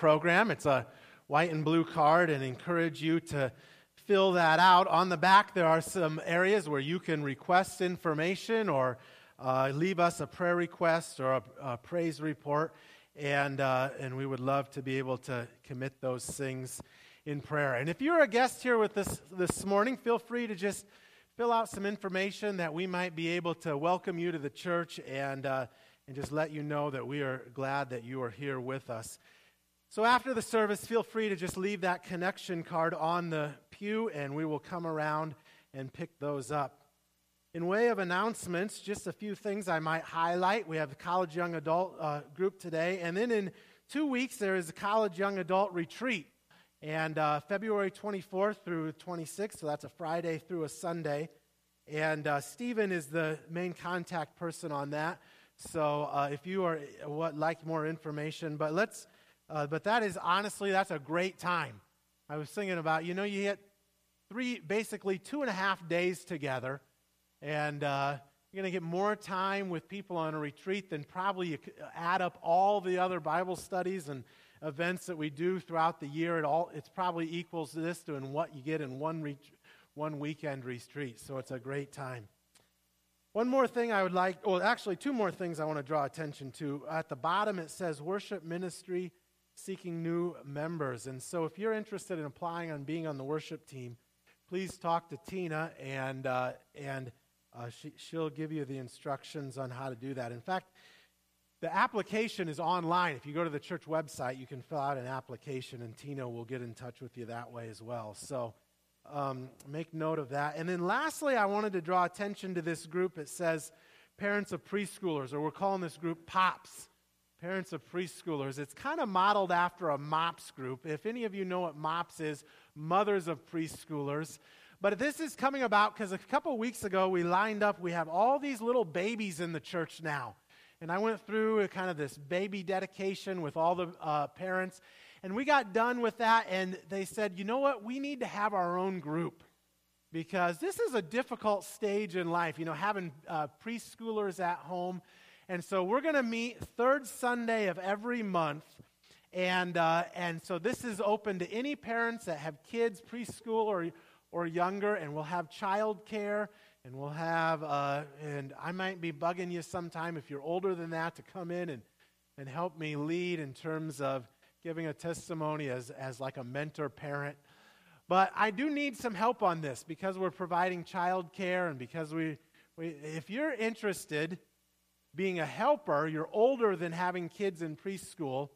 program. It's a white and blue card and encourage you to fill that out. On the back, there are some areas where you can request information or uh, leave us a prayer request or a, a praise report. And, uh, and we would love to be able to commit those things in prayer. And if you're a guest here with us this morning, feel free to just fill out some information that we might be able to welcome you to the church and, uh, and just let you know that we are glad that you are here with us. So after the service, feel free to just leave that connection card on the pew, and we will come around and pick those up. In way of announcements, just a few things I might highlight. We have the college young adult uh, group today, and then in two weeks there is a college young adult retreat, and uh, February 24th through 26th, so that's a Friday through a Sunday. And uh, Stephen is the main contact person on that. So uh, if you are what like more information, but let's, uh, but that is honestly that's a great time. I was thinking about you know you get three basically two and a half days together and uh, you're going to get more time with people on a retreat than probably you add up all the other Bible studies and events that we do throughout the year. It all it's probably equals this to in what you get in one re- one weekend retreat. So it's a great time. One more thing I would like, well, actually, two more things I want to draw attention to. At the bottom, it says worship ministry seeking new members. And so, if you're interested in applying on being on the worship team, please talk to Tina, and, uh, and uh, she, she'll give you the instructions on how to do that. In fact, the application is online. If you go to the church website, you can fill out an application, and Tina will get in touch with you that way as well. So um, make note of that. And then lastly, I wanted to draw attention to this group. It says parents of preschoolers, or we're calling this group POPs, parents of preschoolers. It's kind of modeled after a MOPS group. If any of you know what MOPS is, mothers of preschoolers. But this is coming about because a couple weeks ago we lined up, we have all these little babies in the church now. And I went through kind of this baby dedication with all the uh, parents. And we got done with that, and they said, you know what? We need to have our own group because this is a difficult stage in life, you know, having uh, preschoolers at home. And so we're going to meet third Sunday of every month. And, uh, and so this is open to any parents that have kids, preschool or or younger, and we'll have child care, and we'll have, uh, and I might be bugging you sometime if you're older than that to come in and, and help me lead in terms of giving a testimony as, as like a mentor parent. But I do need some help on this because we're providing child care and because we, we if you're interested being a helper, you're older than having kids in preschool,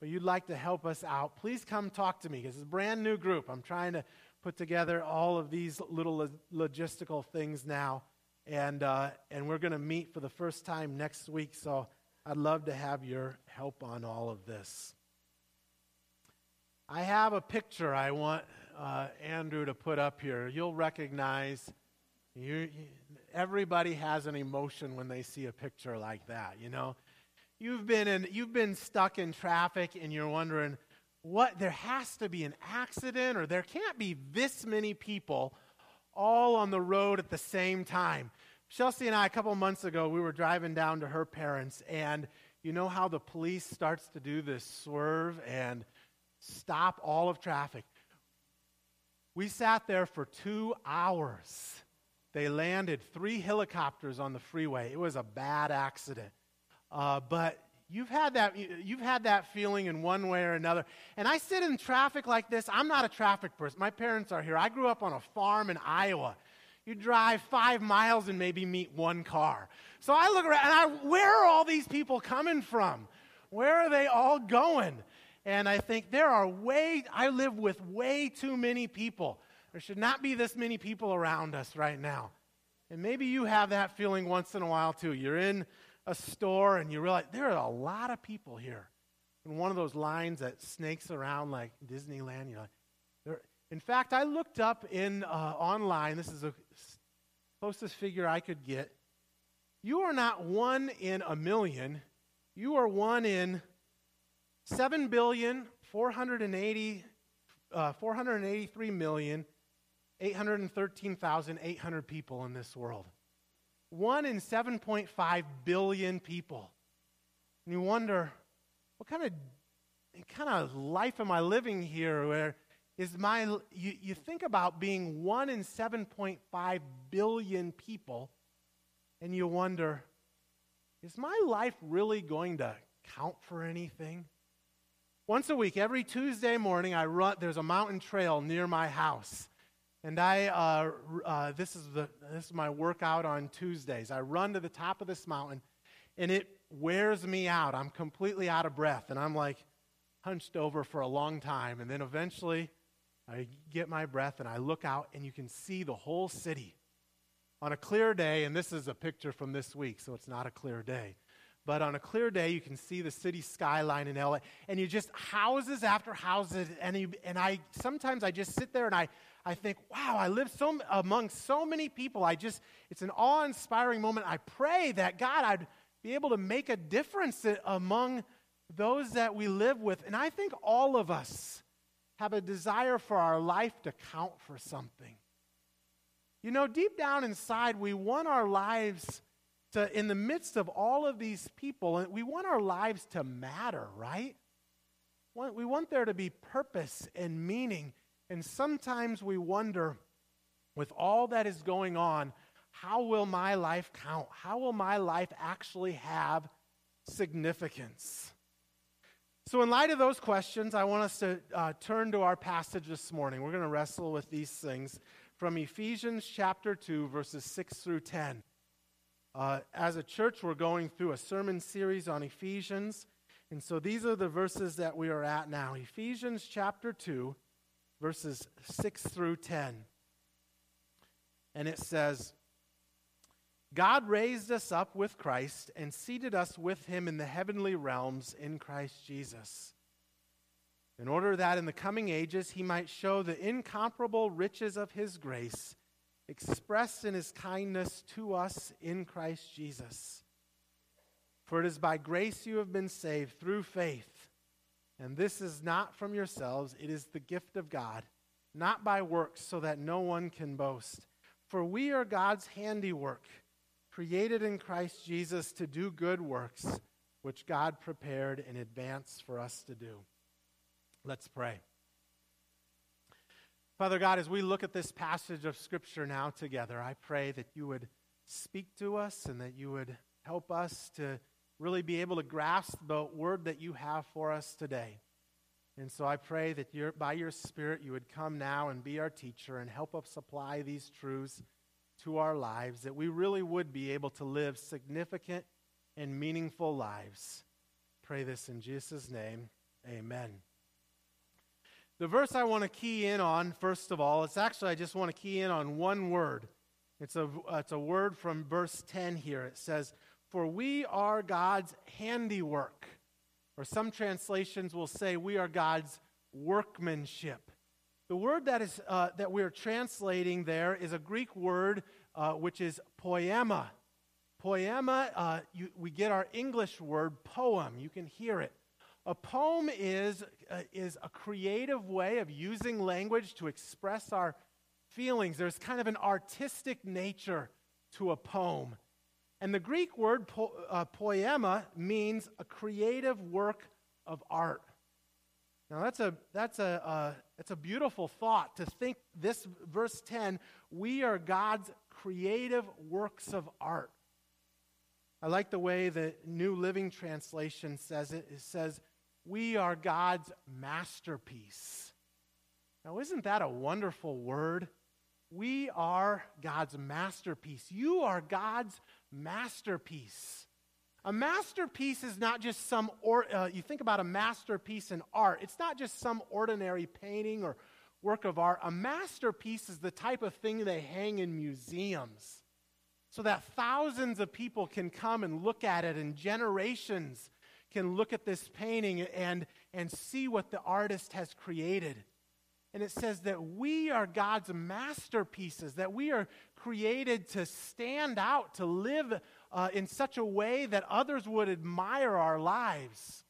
but you'd like to help us out, please come talk to me because it's a brand new group. I'm trying to put together all of these little logistical things now. And, uh, and we're going to meet for the first time next week. So I'd love to have your help on all of this. I have a picture I want uh, Andrew to put up here. You'll recognize, you, everybody has an emotion when they see a picture like that, you know? You've been, in, you've been stuck in traffic and you're wondering, what there has to be an accident or there can't be this many people all on the road at the same time. Chelsea and I, a couple months ago, we were driving down to her parents, and you know how the police starts to do this swerve and stop all of traffic. We sat there for two hours. They landed three helicopters on the freeway. It was a bad accident. Uh, but You've had that you've had that feeling in one way or another. And I sit in traffic like this. I'm not a traffic person. My parents are here. I grew up on a farm in Iowa. You drive 5 miles and maybe meet one car. So I look around and I where are all these people coming from? Where are they all going? And I think there are way I live with way too many people. There should not be this many people around us right now. And maybe you have that feeling once in a while too. You're in a store and you realize there are a lot of people here. And one of those lines that snakes around like Disneyland, you're like, there. In fact, I looked up in uh, online. This is the closest figure I could get. You are not one in a million. You are one in seven billion four hundred and eighty, uh, four hundred eighty-three million eight hundred thirteen thousand eight hundred people in this world. One in 7.5 billion people. And you wonder, what kind of kind of life am I living here where is my, you, you think about being one in 7.5 billion people, and you wonder, is my life really going to count for anything? Once a week, every Tuesday morning, I run, there's a mountain trail near my house. And I, uh, uh, this, is the, this is my workout on Tuesdays. I run to the top of this mountain, and it wears me out. I'm completely out of breath, and I'm like hunched over for a long time. And then eventually, I get my breath, and I look out, and you can see the whole city. On a clear day, and this is a picture from this week, so it's not a clear day. But on a clear day, you can see the city skyline in LA, and you just houses after houses. And, you, and I sometimes I just sit there and I, I think, wow, I live so among so many people. I just it's an awe-inspiring moment. I pray that God, I'd be able to make a difference among those that we live with. And I think all of us have a desire for our life to count for something. You know, deep down inside, we want our lives to, in the midst of all of these people, we want our lives to matter, right? We want there to be purpose and meaning. And sometimes we wonder, with all that is going on, how will my life count? How will my life actually have significance? So, in light of those questions, I want us to uh, turn to our passage this morning. We're going to wrestle with these things from Ephesians chapter 2, verses 6 through 10. Uh, as a church, we're going through a sermon series on Ephesians. And so these are the verses that we are at now Ephesians chapter 2, verses 6 through 10. And it says, God raised us up with Christ and seated us with him in the heavenly realms in Christ Jesus, in order that in the coming ages he might show the incomparable riches of his grace expressed in his kindness to us in Christ Jesus. For it is by grace you have been saved through faith. And this is not from yourselves, it is the gift of God, not by works, so that no one can boast. For we are God's handiwork, created in Christ Jesus to do good works, which God prepared in advance for us to do. Let's pray. Father God, as we look at this passage of Scripture now together, I pray that you would speak to us and that you would help us to really be able to grasp the word that you have for us today. And so I pray that by your Spirit you would come now and be our teacher and help us apply these truths to our lives, that we really would be able to live significant and meaningful lives. Pray this in Jesus' name. Amen. The verse I want to key in on, first of all, it's actually, I just want to key in on one word. It's a, it's a word from verse 10 here. It says, For we are God's handiwork. Or some translations will say, We are God's workmanship. The word that, is, uh, that we're translating there is a Greek word uh, which is poema. Poema, uh, you, we get our English word poem. You can hear it. A poem is, uh, is a creative way of using language to express our feelings. There's kind of an artistic nature to a poem. And the Greek word po- uh, poema means a creative work of art. Now, that's a, that's, a, uh, that's a beautiful thought to think this verse 10 we are God's creative works of art. I like the way the New Living Translation says it. It says, we are God's masterpiece. Now, isn't that a wonderful word? We are God's masterpiece. You are God's masterpiece. A masterpiece is not just some, or, uh, you think about a masterpiece in art, it's not just some ordinary painting or work of art. A masterpiece is the type of thing they hang in museums so that thousands of people can come and look at it and generations can look at this painting and, and see what the artist has created. And it says that we are God's masterpieces, that we are created to stand out, to live uh, in such a way that others would admire our lives.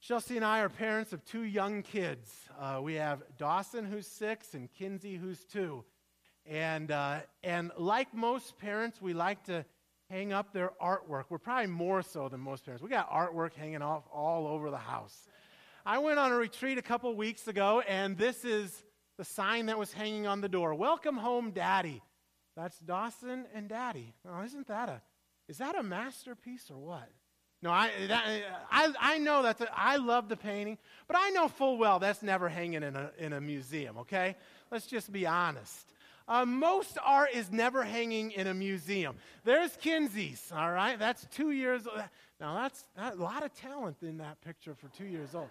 Chelsea and I are parents of two young kids. Uh, we have Dawson, who's six, and Kinsey, who's two. And, uh, and like most parents, we like to hang up their artwork. We're probably more so than most parents. We got artwork hanging off all over the house. I went on a retreat a couple weeks ago, and this is the sign that was hanging on the door Welcome home, Daddy. That's Dawson and Daddy. Oh, isn't that a, is that a masterpiece or what? No, I, that, I, I know that's, a, I love the painting, but I know full well that's never hanging in a, in a museum, okay? Let's just be honest. Uh, most art is never hanging in a museum. There's Kinsey's, all right? That's two years old. Now, that's, that's a lot of talent in that picture for two years old.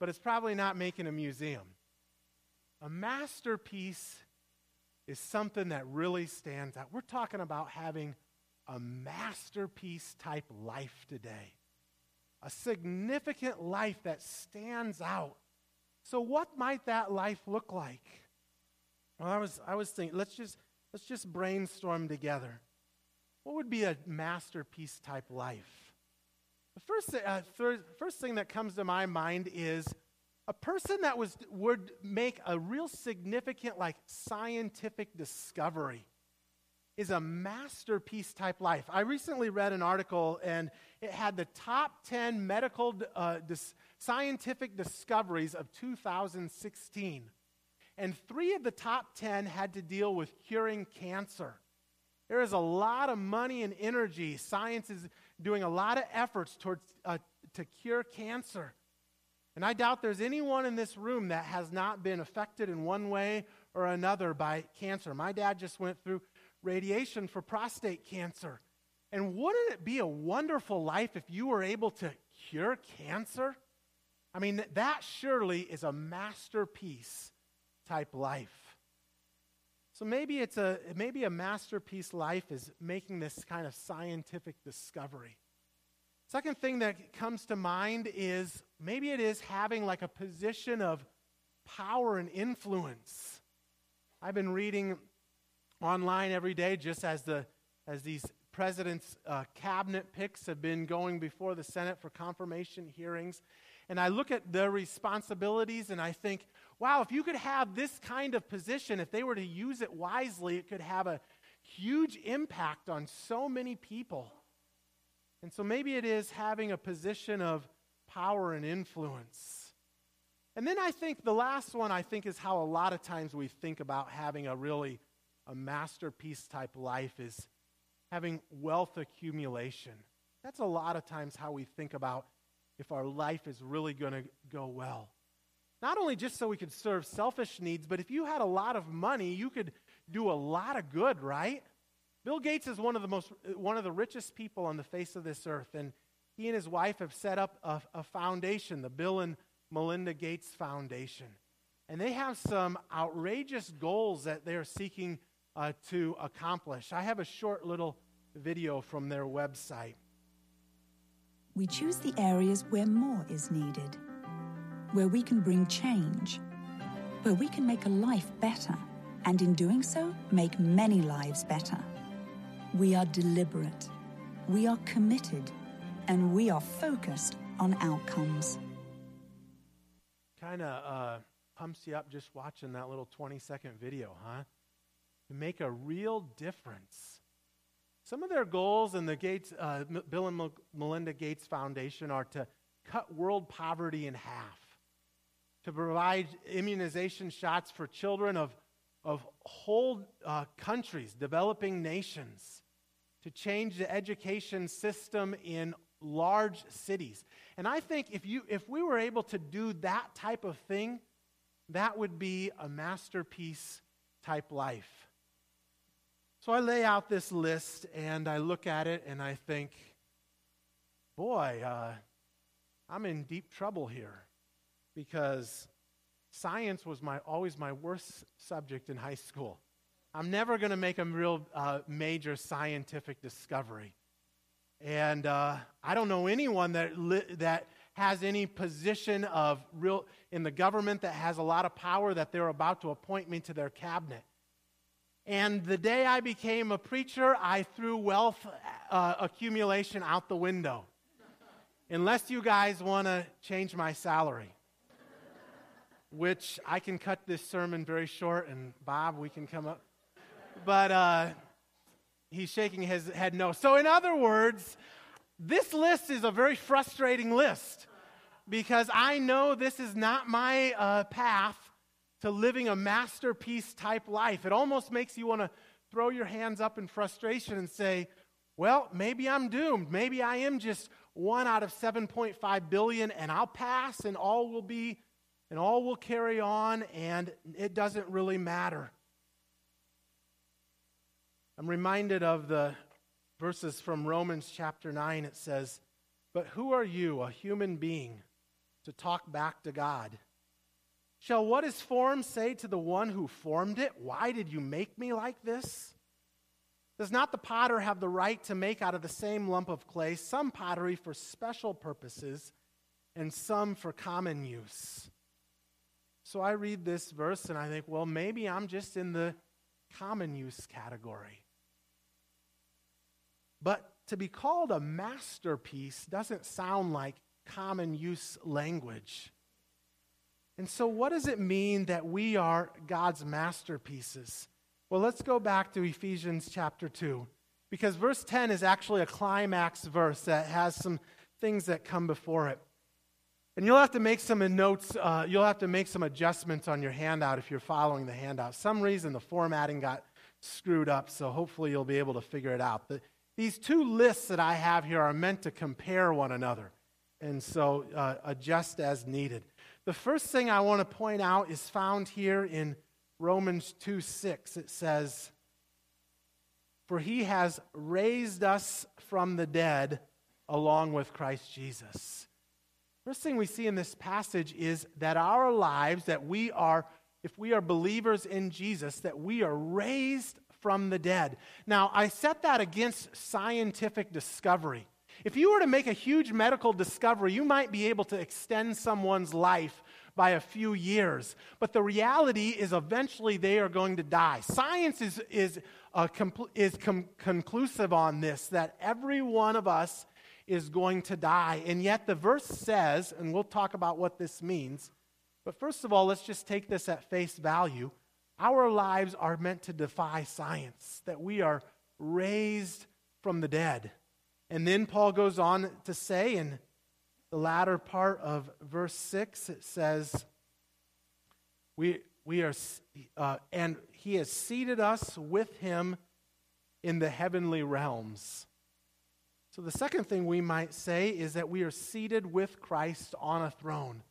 But it's probably not making a museum. A masterpiece is something that really stands out. We're talking about having a masterpiece type life today, a significant life that stands out. So, what might that life look like? Well, I was, I was thinking, let's just, let's just brainstorm together. What would be a masterpiece type life? The first, uh, third, first thing that comes to my mind is a person that was, would make a real significant, like, scientific discovery is a masterpiece type life. I recently read an article and it had the top 10 medical uh, dis- scientific discoveries of 2016 and three of the top 10 had to deal with curing cancer. There is a lot of money and energy. Science is doing a lot of efforts towards, uh, to cure cancer. And I doubt there's anyone in this room that has not been affected in one way or another by cancer. My dad just went through radiation for prostate cancer. And wouldn't it be a wonderful life if you were able to cure cancer? I mean, that surely is a masterpiece type life. So maybe it's a maybe a masterpiece life is making this kind of scientific discovery. Second thing that comes to mind is maybe it is having like a position of power and influence. I've been reading online every day just as the as these president's uh, cabinet picks have been going before the Senate for confirmation hearings. And I look at their responsibilities and I think, wow, if you could have this kind of position, if they were to use it wisely, it could have a huge impact on so many people. And so maybe it is having a position of power and influence. And then I think the last one I think is how a lot of times we think about having a really a masterpiece type life is having wealth accumulation. That's a lot of times how we think about if our life is really going to go well. Not only just so we could serve selfish needs, but if you had a lot of money, you could do a lot of good, right? Bill Gates is one of the most one of the richest people on the face of this earth, and he and his wife have set up a, a foundation, the Bill and Melinda Gates Foundation. And they have some outrageous goals that they're seeking uh, to accomplish. I have a short little video from their website. We choose the areas where more is needed where we can bring change, where we can make a life better, and in doing so, make many lives better. We are deliberate, we are committed, and we are focused on outcomes. Kind of uh, pumps you up just watching that little 20 second video, huh? To make a real difference. Some of their goals in the Gates, uh, Bill and Melinda Gates Foundation are to cut world poverty in half to provide immunization shots for children of, of whole uh, countries, developing nations, to change the education system in large cities. And I think if, you, if we were able to do that type of thing, that would be a masterpiece type life. So I lay out this list and I look at it and I think, boy, uh, I'm in deep trouble here because science was my, always my worst subject in high school. I'm never going to make a real uh, major scientific discovery. And uh, I don't know anyone that, li- that has any position of real in the government that has a lot of power that they're about to appoint me to their cabinet. And the day I became a preacher, I threw wealth uh, accumulation out the window. Unless you guys want to change my salary which I can cut this sermon very short, and Bob, we can come up. But uh, he's shaking his head no. So, in other words, this list is a very frustrating list because I know this is not my uh, path to living a masterpiece type life. It almost makes you want to throw your hands up in frustration and say, well, maybe I'm doomed. Maybe I am just one out of 7.5 billion and I'll pass and all will be and all will carry on and it doesn't really matter. I'm reminded of the verses from Romans chapter 9. It says, But who are you, a human being, to talk back to God? Shall what is formed say to the one who formed it, Why did you make me like this? Does not the potter have the right to make out of the same lump of clay some pottery for special purposes and some for common use? So I read this verse and I think, well, maybe I'm just in the common use category. But to be called a masterpiece doesn't sound like common use language. And so, what does it mean that we are God's masterpieces? Well, let's go back to Ephesians chapter 2, because verse 10 is actually a climax verse that has some things that come before it. And you'll have to make some notes, uh, you'll have to make some adjustments on your handout if you're following the handout. Some reason the formatting got screwed up, so hopefully you'll be able to figure it out. The, these two lists that I have here are meant to compare one another, and so uh, adjust as needed. The first thing I want to point out is found here in Romans 2 6. It says, For he has raised us from the dead along with Christ Jesus. First thing we see in this passage is that our lives, that we are, if we are believers in Jesus, that we are raised from the dead. Now, I set that against scientific discovery. If you were to make a huge medical discovery, you might be able to extend someone's life by a few years. But the reality is, eventually, they are going to die. Science is, is, uh, compl- is com- conclusive on this that every one of us is going to die. And yet, the verse says, and we'll talk about what this means. But first of all, let's just take this at face value. Our lives are meant to defy science, that we are raised from the dead. And then Paul goes on to say in the latter part of verse 6, it says, We, we are, uh, and he has seated us with him in the heavenly realms. So the second thing we might say is that we are seated with Christ on a throne.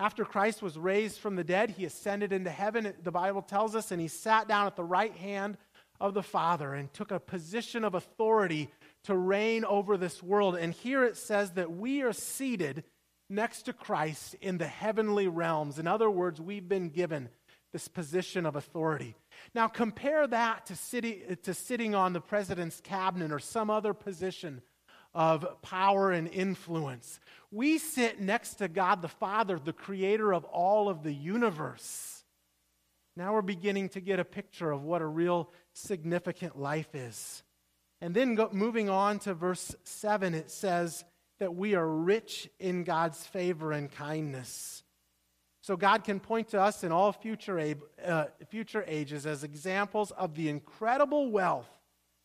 After Christ was raised from the dead, he ascended into heaven, the Bible tells us, and he sat down at the right hand of the Father and took a position of authority to reign over this world. And here it says that we are seated next to Christ in the heavenly realms. In other words, we've been given this position of authority. Now, compare that to, sitting to sitting on the president's cabinet or some other position of power and influence. We sit next to God the Father, the creator of all of the universe. Now we're beginning to get a picture of what a real significant life is. And then go, moving on to verse 7, it says that we are rich in God's favor and kindness. So God can point to us in all future, uh, future ages as examples of the incredible wealth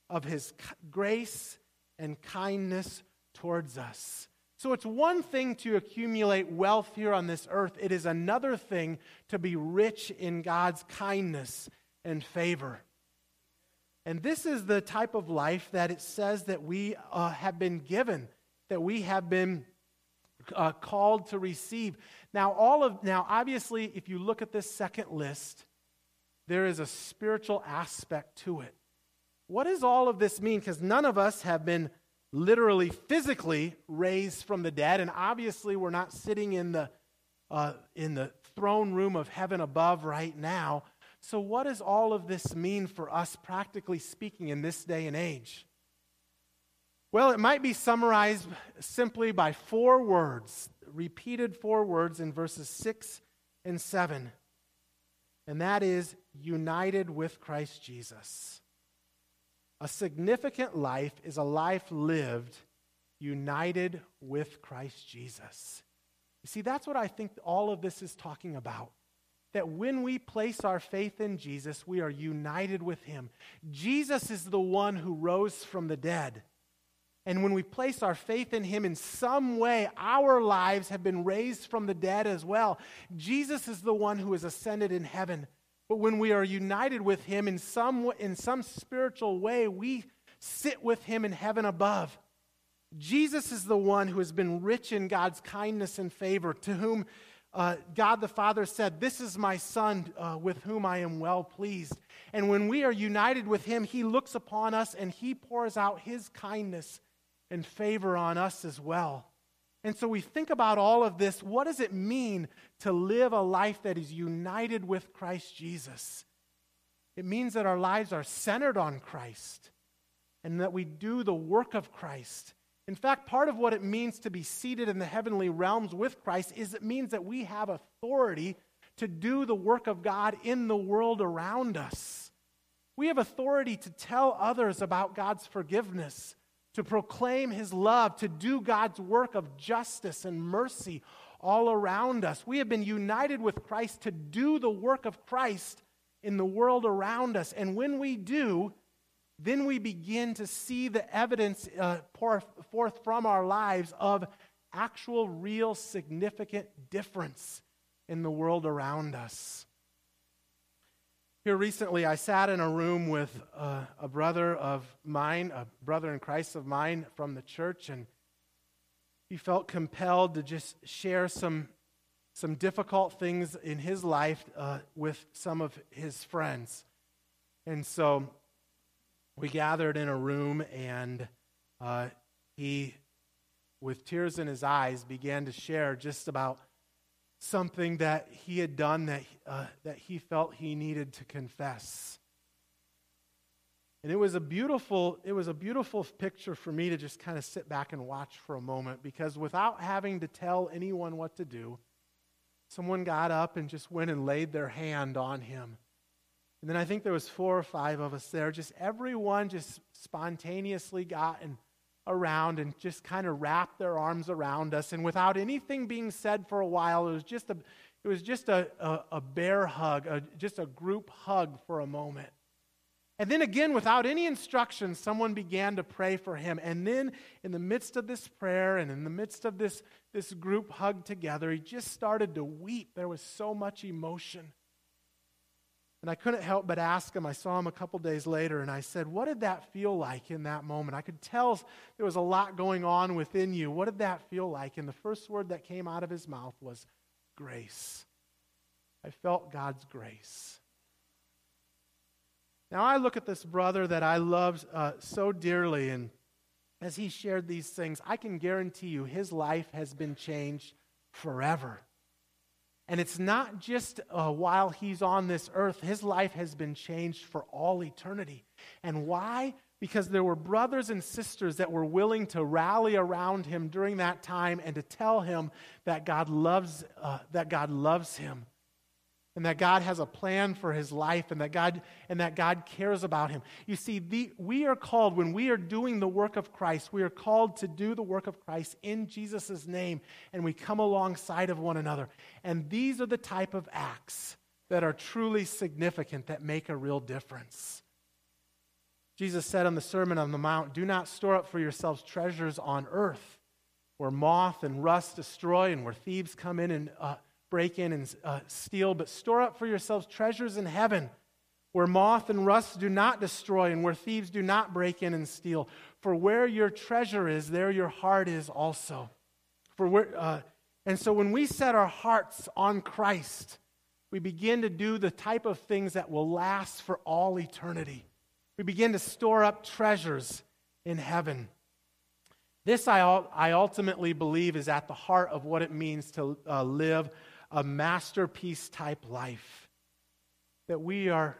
of His grace and kindness towards us. So it's one thing to accumulate wealth here on this earth, it is another thing to be rich in God's kindness and favor. And this is the type of life that it says that we uh, have been given, that we have been uh, called to receive. Now, all of now, obviously, if you look at this second list, there is a spiritual aspect to it. What does all of this mean? Because none of us have been literally, physically raised from the dead, and obviously, we're not sitting in the uh, in the throne room of heaven above right now. So, what does all of this mean for us, practically speaking, in this day and age? Well, it might be summarized simply by four words, repeated four words in verses 6 and 7. And that is united with Christ Jesus. A significant life is a life lived united with Christ Jesus. You see, that's what I think all of this is talking about. That when we place our faith in Jesus, we are united with Him. Jesus is the one who rose from the dead. And when we place our faith in him in some way, our lives have been raised from the dead as well. Jesus is the one who has ascended in heaven. But when we are united with him in some, in some spiritual way, we sit with him in heaven above. Jesus is the one who has been rich in God's kindness and favor, to whom uh, God the Father said, This is my Son uh, with whom I am well pleased. And when we are united with him, he looks upon us and he pours out his kindness and favor on us as well. And so we think about all of this. What does it mean to live a life that is united with Christ Jesus? It means that our lives are centered on Christ and that we do the work of Christ. In fact, part of what it means to be seated in the heavenly realms with Christ is it means that we have authority to do the work of God in the world around us. We have authority to tell others about God's forgiveness to proclaim his love, to do God's work of justice and mercy all around us. We have been united with Christ to do the work of Christ in the world around us. And when we do, then we begin to see the evidence uh, pour forth from our lives of actual, real, significant difference in the world around us. Here recently, I sat in a room with uh, a brother of mine, a brother in Christ of mine from the church, and he felt compelled to just share some, some difficult things in his life uh, with some of his friends. And so we gathered in a room, and uh, he, with tears in his eyes, began to share just about something that he had done that, uh, that he felt he needed to confess. And it was a beautiful, it was a beautiful picture for me to just kind of sit back and watch for a moment because without having to tell anyone what to do, someone got up and just went and laid their hand on him. And then I think there was four or five of us there. Just everyone just spontaneously got and around and just kind of wrapped their arms around us. And without anything being said for a while, it was just a, it was just a, a, a bear hug, a, just a group hug for a moment. And then again, without any instructions, someone began to pray for him. And then, in the midst of this prayer and in the midst of this, this group hug together, he just started to weep. There was so much emotion. And I couldn't help but ask him. I saw him a couple days later, and I said, What did that feel like in that moment? I could tell there was a lot going on within you. What did that feel like? And the first word that came out of his mouth was grace. I felt God's grace. Now, I look at this brother that I love uh, so dearly, and as he shared these things, I can guarantee you his life has been changed forever. And it's not just uh, while he's on this earth, his life has been changed for all eternity. And why? Because there were brothers and sisters that were willing to rally around him during that time and to tell him that God loves, uh, that God loves him and that God has a plan for his life and that God and that God cares about him. You see, the, we are called when we are doing the work of Christ, we are called to do the work of Christ in Jesus' name and we come alongside of one another. And these are the type of acts that are truly significant that make a real difference. Jesus said on the Sermon on the Mount, "Do not store up for yourselves treasures on earth, where moth and rust destroy and where thieves come in and uh, break in and uh, steal, but store up for yourselves treasures in heaven where moth and rust do not destroy and where thieves do not break in and steal. For where your treasure is, there your heart is also. For where, uh, and so when we set our hearts on Christ, we begin to do the type of things that will last for all eternity. We begin to store up treasures in heaven. This, I, I ultimately believe, is at the heart of what it means to uh, live a masterpiece type life. That we are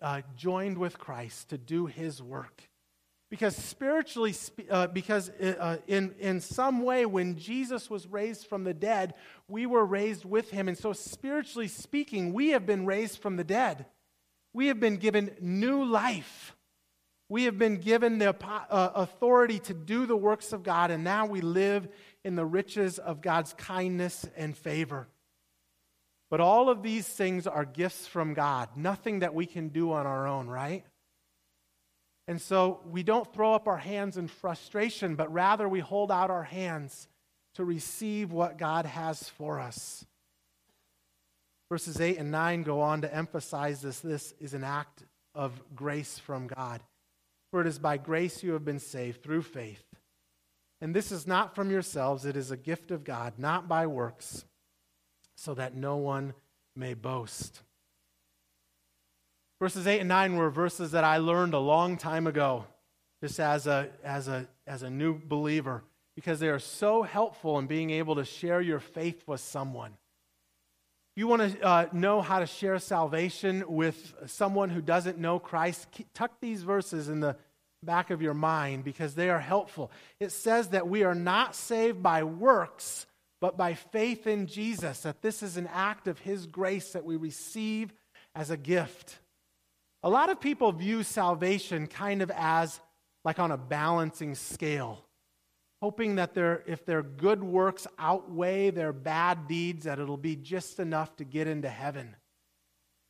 uh, joined with Christ to do his work. Because spiritually, uh, because uh, in, in some way, when Jesus was raised from the dead, we were raised with him. And so, spiritually speaking, we have been raised from the dead. We have been given new life. We have been given the uh, authority to do the works of God, and now we live in the riches of God's kindness and favor. But all of these things are gifts from God, nothing that we can do on our own, right? And so we don't throw up our hands in frustration, but rather we hold out our hands to receive what God has for us. Verses 8 and 9 go on to emphasize this. This is an act of grace from God. For it is by grace you have been saved through faith. And this is not from yourselves, it is a gift of God, not by works, so that no one may boast. Verses 8 and 9 were verses that I learned a long time ago, just as a, as a, as a new believer, because they are so helpful in being able to share your faith with someone. You want to uh, know how to share salvation with someone who doesn't know Christ? Tuck these verses in the back of your mind because they are helpful. It says that we are not saved by works, but by faith in Jesus, that this is an act of His grace that we receive as a gift. A lot of people view salvation kind of as like on a balancing scale, hoping that their, if their good works outweigh their bad deeds, that it'll be just enough to get into heaven.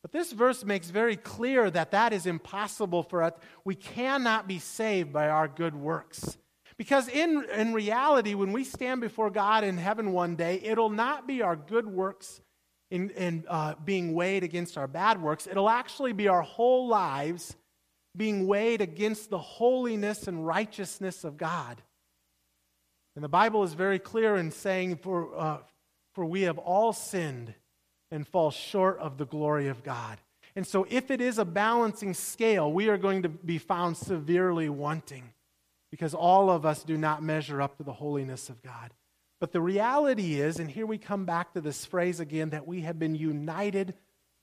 But this verse makes very clear that that is impossible for us. We cannot be saved by our good works. Because in, in reality, when we stand before God in heaven one day, it'll not be our good works in, in uh, being weighed against our bad works. It'll actually be our whole lives being weighed against the holiness and righteousness of God. And the Bible is very clear in saying, For, uh, for we have all sinned and fall short of the glory of God. And so, if it is a balancing scale, we are going to be found severely wanting because all of us do not measure up to the holiness of God. But the reality is, and here we come back to this phrase again, that we have been united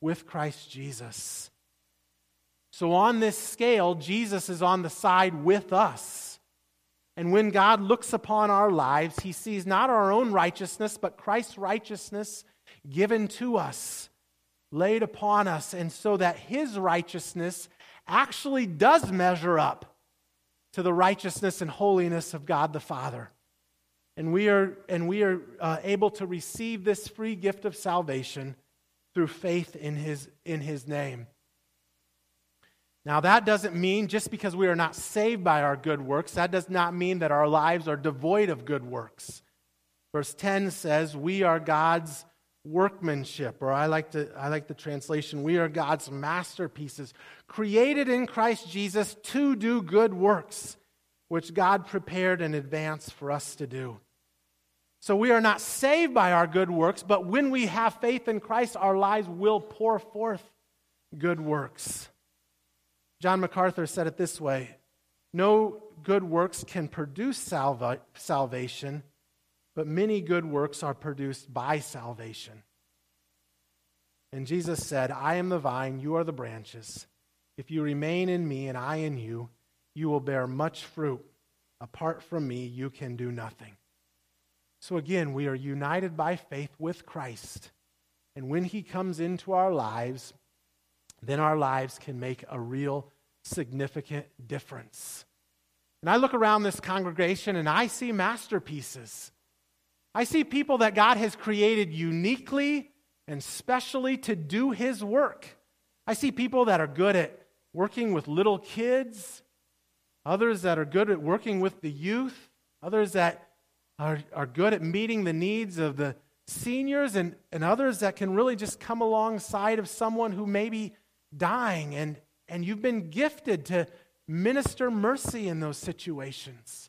with Christ Jesus. So on this scale, Jesus is on the side with us. And when God looks upon our lives, he sees not our own righteousness, but Christ's righteousness given to us, laid upon us, and so that his righteousness actually does measure up to the righteousness and holiness of God the Father. And we are, and we are uh, able to receive this free gift of salvation through faith in his, in his name. Now, that doesn't mean just because we are not saved by our good works, that does not mean that our lives are devoid of good works. Verse 10 says, We are God's workmanship, or I like, to, I like the translation, we are God's masterpieces, created in Christ Jesus to do good works, which God prepared in advance for us to do. So we are not saved by our good works, but when we have faith in Christ, our lives will pour forth good works. John MacArthur said it this way No good works can produce salva- salvation, but many good works are produced by salvation. And Jesus said, I am the vine, you are the branches. If you remain in me and I in you, you will bear much fruit. Apart from me, you can do nothing. So again, we are united by faith with Christ. And when he comes into our lives, then our lives can make a real significant difference. And I look around this congregation and I see masterpieces. I see people that God has created uniquely and specially to do his work. I see people that are good at working with little kids, others that are good at working with the youth, others that are, are good at meeting the needs of the seniors and, and others that can really just come alongside of someone who may be dying and, and you've been gifted to minister mercy in those situations.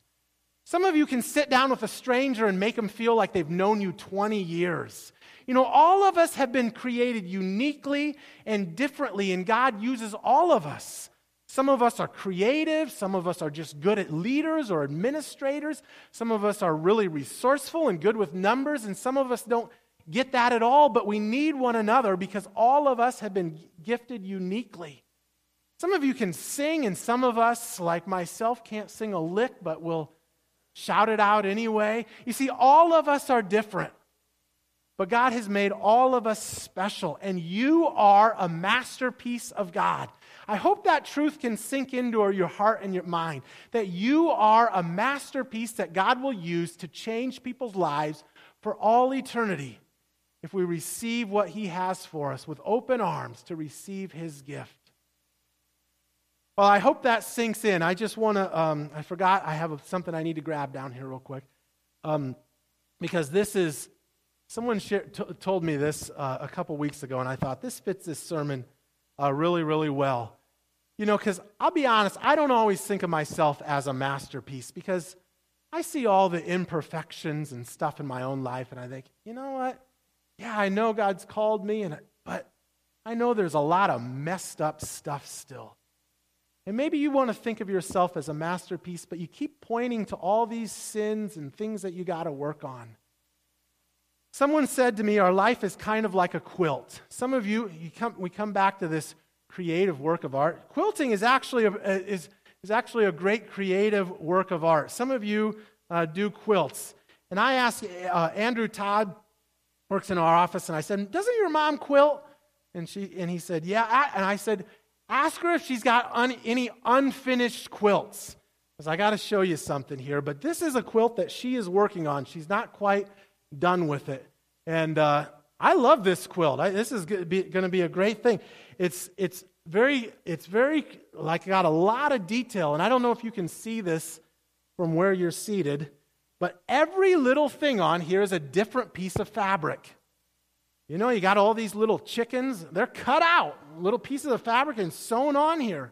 Some of you can sit down with a stranger and make them feel like they've known you 20 years. You know, all of us have been created uniquely and differently, and God uses all of us. Some of us are creative. Some of us are just good at leaders or administrators. Some of us are really resourceful and good with numbers, and some of us don't get that at all, but we need one another because all of us have been gifted uniquely. Some of you can sing, and some of us, like myself, can't sing a lick, but will shout it out anyway. You see, all of us are different. But God has made all of us special, and you are a masterpiece of God. I hope that truth can sink into your heart and your mind that you are a masterpiece that God will use to change people's lives for all eternity if we receive what He has for us with open arms to receive His gift. Well, I hope that sinks in. I just want to, um, I forgot, I have something I need to grab down here real quick. Um, because this is, someone t- told me this uh, a couple weeks ago, and I thought this fits this sermon uh, really, really well. You know, because I'll be honest, I don't always think of myself as a masterpiece because I see all the imperfections and stuff in my own life, and I think, you know what? Yeah, I know God's called me, and but I know there's a lot of messed up stuff still. And maybe you want to think of yourself as a masterpiece, but you keep pointing to all these sins and things that you got to work on. Someone said to me, Our life is kind of like a quilt. Some of you, you come, we come back to this creative work of art. Quilting is actually a, is, is actually a great creative work of art. Some of you uh, do quilts. And I asked uh, Andrew Todd, works in our office, and I said, Doesn't your mom quilt? And, she, and he said, Yeah. And I said, Ask her if she's got un, any unfinished quilts. Because I got to show you something here. But this is a quilt that she is working on. She's not quite done with it. And uh, I love this quilt. I, this is going to be a great thing. It's, it's very, it's very, like, got a lot of detail. And I don't know if you can see this from where you're seated, but every little thing on here is a different piece of fabric. You know, you got all these little chickens, they're cut out, little pieces of fabric and sewn on here.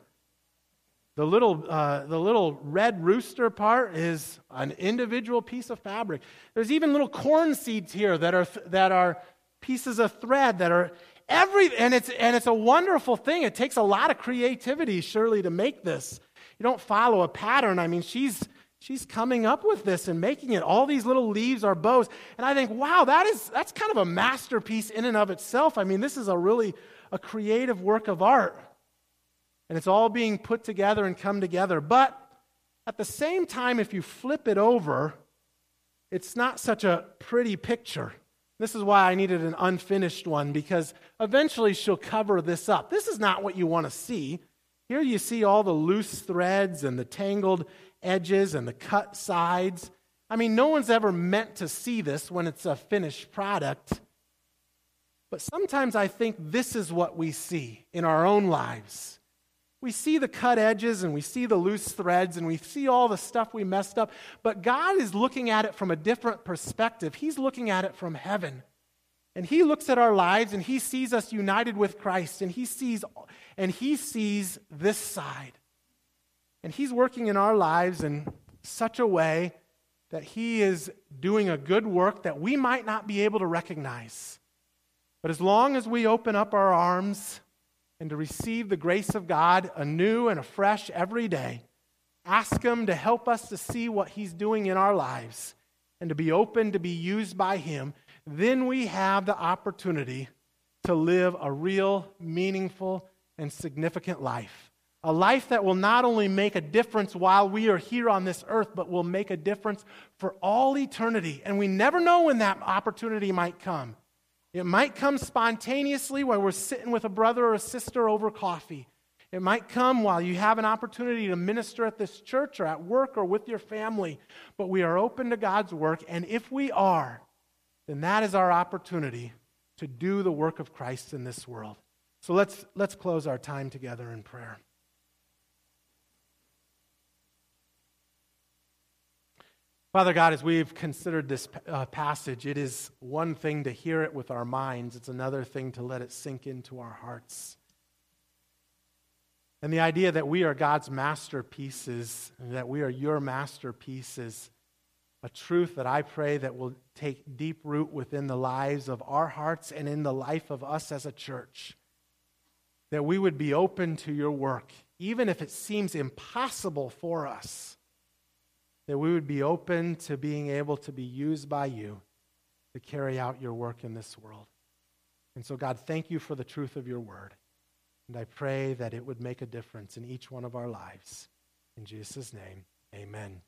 The little, uh, the little red rooster part is an individual piece of fabric. There's even little corn seeds here that are, that are pieces of thread that are every, and it's, and it's a wonderful thing. It takes a lot of creativity, surely, to make this. You don't follow a pattern. I mean, she's, She's coming up with this and making it. All these little leaves are bows. And I think, wow, that is that's kind of a masterpiece in and of itself. I mean, this is a really a creative work of art. And it's all being put together and come together. But at the same time, if you flip it over, it's not such a pretty picture. This is why I needed an unfinished one because eventually she'll cover this up. This is not what you want to see. Here you see all the loose threads and the tangled edges and the cut sides. I mean, no one's ever meant to see this when it's a finished product. But sometimes I think this is what we see in our own lives. We see the cut edges and we see the loose threads and we see all the stuff we messed up, but God is looking at it from a different perspective. He's looking at it from heaven. And he looks at our lives and he sees us united with Christ and he sees and he sees this side. And He's working in our lives in such a way that He is doing a good work that we might not be able to recognize. But as long as we open up our arms and to receive the grace of God anew and afresh every day, ask Him to help us to see what He's doing in our lives and to be open to be used by Him, then we have the opportunity to live a real, meaningful, and significant life. A life that will not only make a difference while we are here on this earth, but will make a difference for all eternity. And we never know when that opportunity might come. It might come spontaneously while we're sitting with a brother or a sister over coffee. It might come while you have an opportunity to minister at this church or at work or with your family. But we are open to God's work. And if we are, then that is our opportunity to do the work of Christ in this world. So let's, let's close our time together in prayer. Father God, as we've considered this uh, passage, it is one thing to hear it with our minds, it's another thing to let it sink into our hearts. And the idea that we are God's masterpieces, that we are your masterpieces, a truth that I pray that will take deep root within the lives of our hearts and in the life of us as a church. That we would be open to your work, even if it seems impossible for us that we would be open to being able to be used by you to carry out your work in this world. And so, God, thank you for the truth of your word. And I pray that it would make a difference in each one of our lives. In Jesus' name, amen.